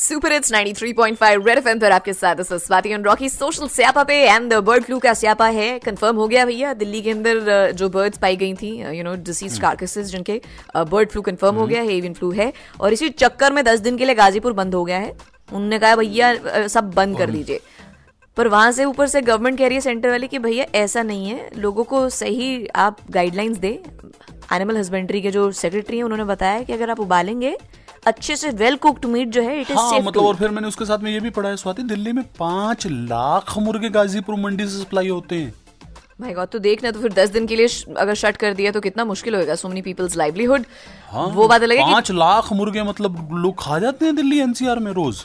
Super it's 93.5 red FM पर आपके साथ स्वाति एंड रॉकी। सोशल स्यापा पे एंड बर्ड फ्लू का स्यापा है। कंफर्म हो गया भैया दिल्ली के अंदर जो बर्ड्स पाई गई थी यू नो डिसीज कार्कसेस जिनके बर्ड फ्लू कंफर्म हो गया है एवियन फ्लू है। और इसी चक्कर में दस दिन के लिए गाजीपुर बंद हो गया है। उन्होंने कहा भैया सब बंद कर दीजिए। पर वहाँ से ऊपर से गवर्नमेंट कह रही है सेंटर वाली कि भैया ऐसा नहीं है। लोगों को सही आप गाइडलाइंस दे। एनिमल हस्बेंड्री के जो सेक्रेटरी हैं उन्होंने बताया कि अगर आप उबालेंगे अच्छे से वेल कुक्ड मीट जो है इट इज़ हाँ, मतलब और फिर मैंने उसके साथ में ये भी पढ़ा है स्वाति दिल्ली में पाँच लाख मुर्गे गाजीपुर मंडी से सप्लाई होते हैं। भाई गॉड तो देखना तो फिर दस दिन के लिए अगर शट कर दिया तो कितना मुश्किल होगा सो मेनी पीपल्स लाइवलीहुड वो बात अलग है पाँच लाख मुर्गे मतलब लोग खा जाते हैं दिल्ली एनसीआर में रोज।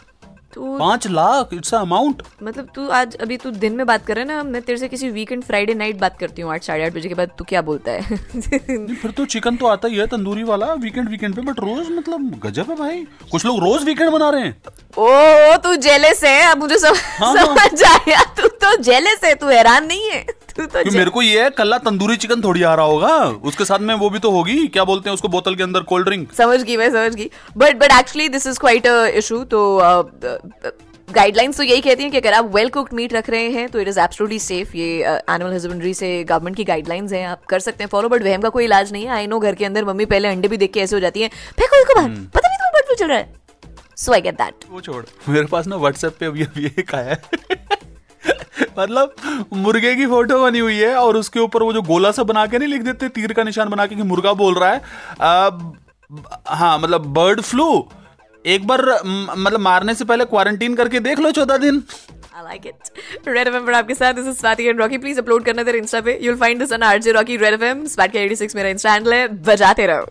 तो पाँच लाख इट्स अमाउंट मतलब तू आज अभी तू दिन में बात कर रहा है ना मैं तेरे से किसी वीकेंड फ्राइडे नाइट बात करती हूँ आठ साढ़े आठ बजे के बाद तू क्या बोलता है? फिर तो चिकन तो आता ही है तंदूरी वाला वीकेंड वीकेंड पे बट रोज मतलब गजब है भाई। कुछ लोग रोज वीकेंड बना रहे हैं। ओ तू जेलेस है अब मुझे सब, हाँ, हाँ। समझ आया तू तो जेलेस है तू हैरान नहीं है। तो मेरे को ये है कल्ला तंदूरी चिकन थोड़ी आ रहा होगा। उसके साथ में वो भी तो होगी। क्या बोलते हैं उसको बोतल के अंदर कोल्ड ड्रिंक समझ गई मैं समझ गई। But but actually this is quite issue तो गाइडलाइंस तो यही कहती हैं कि अगर आप वेल कुक्ड मीट रख रहे हैं तो इट इज़ एब्सोल्युटली सेफ़ ये एनिमल हस्बेंड्री से गवर्नमेंट की गाइडलाइंस हैं आप कर सकते हैं फॉलो बट वहम का कोई इलाज नहीं है। आई नो घर के अंदर मम्मी पहले अंडे भी देख के ऐसे हो जाती है। फेंको इसको बाहर हम्म। पता नहीं तुम्हें बर्ड फ्लू चल रहा है। सो आई गेट दैट वो छोड़। मेरे पास ना व्हाट्सएप पे अभी अभी एक आया है। मतलब मुर्गे की फ़ोटो बनी हुई है और उसके ऊपर वो जो गोला सा बना के नहीं लिख देते तीर का निशान बना के कि मुर्गा बोल रहा है। आ, हाँ मतलब बर्ड फ्लू एक बार मतलब मारने से पहले क्वारंटीन करके देख लो चौदह दिन। I like it. Red FM पर आपके साथ स्वाति रॉकी प्लीज़ अपलोड करना तेरे इंस्टा पे. You will find this on RJ Rocky red FM स्पैट के 86 मेरा इंस्टा है. बजाते रहो।